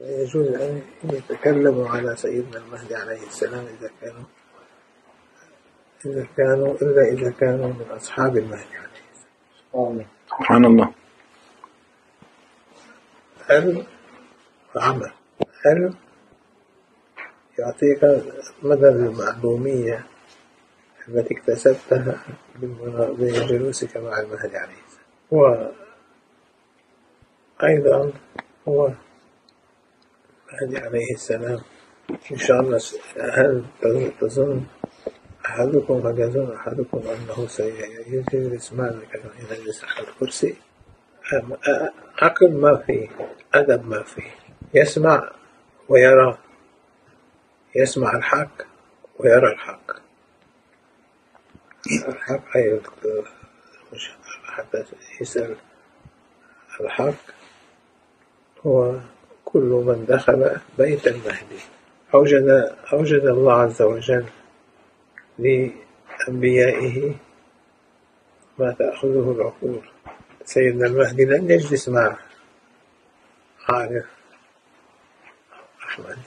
يجوز أن يتكلموا على سيدنا المهدي عليه السلام إذا كانوا إذا كانوا إلا إذا كانوا من أصحاب المهدي عليه السلام. سبحان الله. علم وعمل علم يعطيك مدى المعلومية التي اكتسبتها بجلوسك مع المهدي عليه السلام. وأيضا هو المهدي عليه السلام. إن شاء الله هل تظن أحدكم قد يظن أحدكم أنه سيجلس معك حين يجلس على الكرسي؟ عقل ما فيه أدب ما فيه يسمع ويرى. يسمع الحق ويرى الحق. الحق أي مش حتى يسأل. الحق هو كل من دخل بيت المهدي أوجد, أوجد الله عز وجل لأنبيائه ما تأخذه العقول. سيدنا المهدي لن يجلس مع عارف أحمد.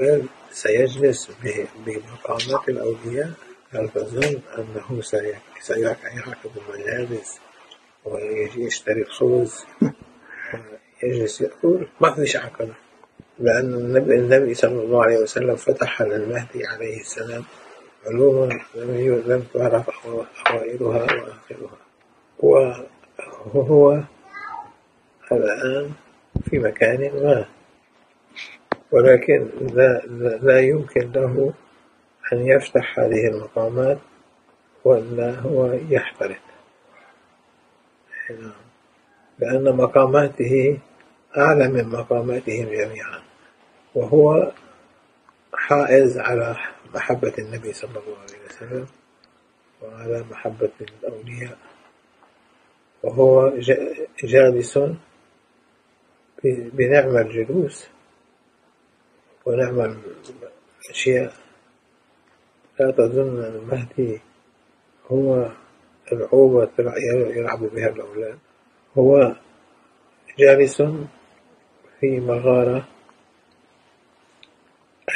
بل سيجلس بمقامات الأولياء. هل تظن أنه سيركب المجالس ويشتري الخبز؟ ويجلس يأكل ما فيش عقل لأن النبي, النبي صلى الله عليه وسلم فتح للمهدي عليه السلام علوما لم تعرف أوائلها وآخرها. وهو الآن في مكان ما. ولكن لا, لا يمكن له أن يفتح هذه المقامات ولا هو يحترق. لأن مقاماته أعلى من مقاماتهم جميعا. وهو حائز على محبة النبي صلى الله عليه وسلم وعلى محبة الأولياء. وهو جالس بنعم الجلوس ونعم الأشياء. لا تظن المهدي هو العوبة يلعب بها الأولاد. هو جالس في مغارة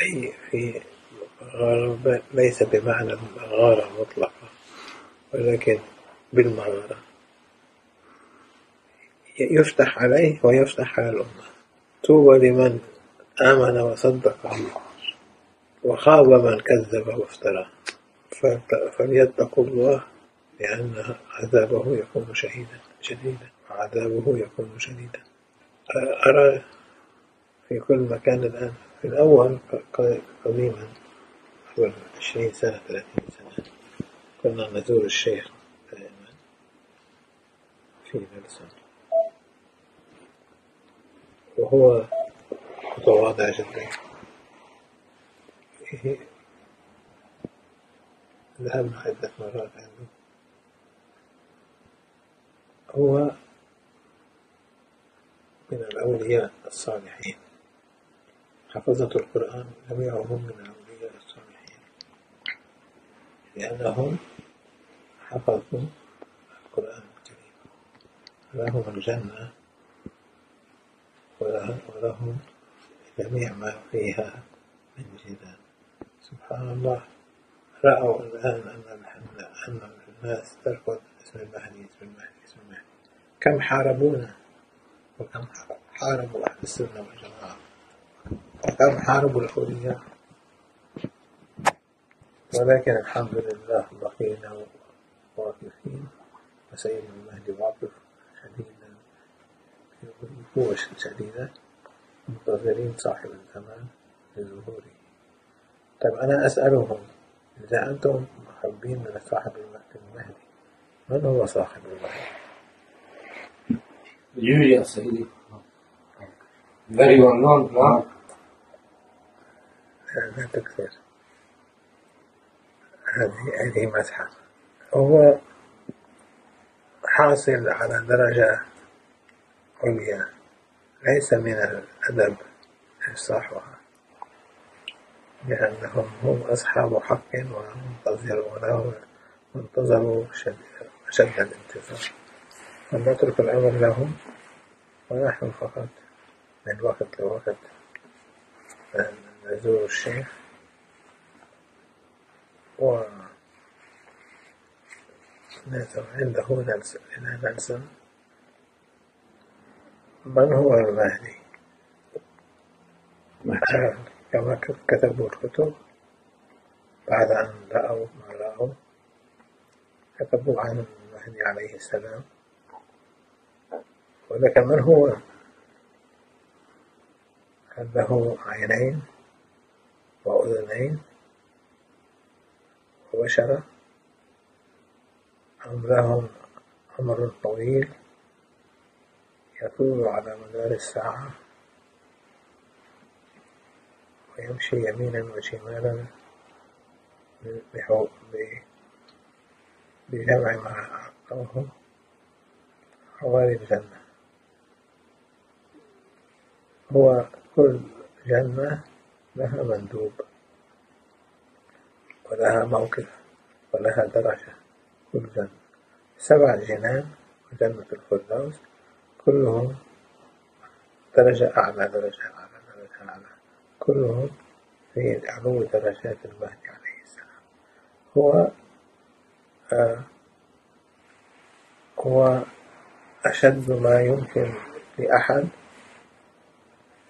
أي في مغارة ليس بمعنى المغارة مطلقة ولكن بالمغارة. يفتح عليه ويفتح على الأمة. توبى لمن آمن وصدق وخاب من كذب وافترى. فليتقوا الله لأن عذابه يكون شهيدا شديدا. وعذابه يكون شديدا. أرى في كل مكان الآن في الأول قديما قبل عشرين سنة ثلاثين سنة كنا نزور الشيخ دائما في نلسون وهو متواضع جدا. ذهبنا عدة مرات عنده هو الأولياء الصالحين. حفظة القرآن جميعهم من الأولياء الصالحين. لأنهم حفظوا القرآن الكريم. لهم الجنة ولهم جميع ما فيها من جنان سبحان الله. رأوا الآن أن أن الناس ترفض اسم المهدي اسم المهدي اسم المهدي. كم حاربونا وكم حاربوا أهل السنة والجماعة. وكم حاربوا الحرية ولكن الحمد لله بقينا واقفين. وسيدنا المهدي واقف شديدا. قوة شديدة منتظرين صاحب الزمان لظهوره طيب أنا أسألهم. إذا أنتم محبين من صاحب المهدي من هو صاحب المهدي؟ يا سيدي. Very well known no? لا تكثر هذه هذه مزحة هو حاصل على درجة عليا ليس من الأدب إفصاحها لأنهم هم أصحاب حق ومنتظرون وانتظروا شد الانتظار. فلنترك الأمر لهم ونحن فقط من وقت لوقت نزور الشيخ. و عنده نلزم من هو المهدي؟ كما كتبوا الكتب بعد أن رأوا ما رأوا كتبوا عن المهدي عليه السلام. ولكن من هو؟ هل له عينين وأذنين وبشرة أم لهم عمر طويل يطول على مدار الساعة ويمشي يمينا وشمالا بجمع ما أعطوه حوالي الجنة. هو كل جنة لها مندوب ولها موقف ولها درجة كل جنة. سبع جنان وجنة الفردوس كلهم درجة أعلى درجة أعلى درجة أعلى. كلهم في علو درجات المهدي عليه السلام. هو آه هو أشد ما يمكن لأحد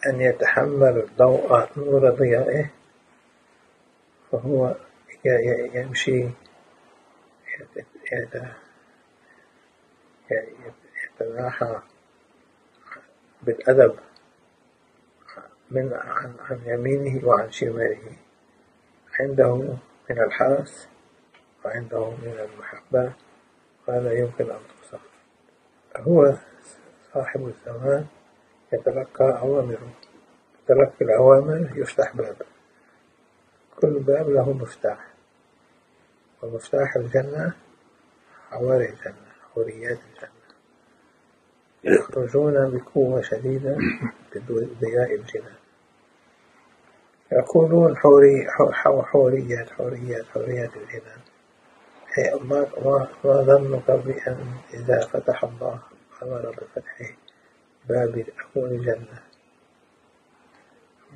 أن يتحمل ضوء نور ضيائه فهو يمشي يتناحى بالأدب من عن, عن يمينه وعن شماله. عنده من الحرس وعنده من المحبة وهذا يمكن أن توصف هو صاحب الزمان. يتلقى أوامره. تلقي الأوامر يفتح باب. كل باب له مفتاح. ومفتاح الجنة حواري الجنة حوريات الجنة. يخرجون بقوة شديدة بضياء الجنان يقولون حوري حوريات حوريات حوريات الجنان ما, ما, ظنك بأن إذا فتح الله أمر بفتحه. باب أبواب الجنة.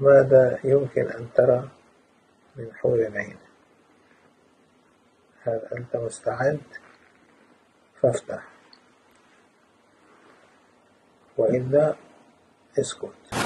ماذا يمكن أن ترى من حور العين؟ هل أنت مستعد؟ فافتح. وإلا اسكت.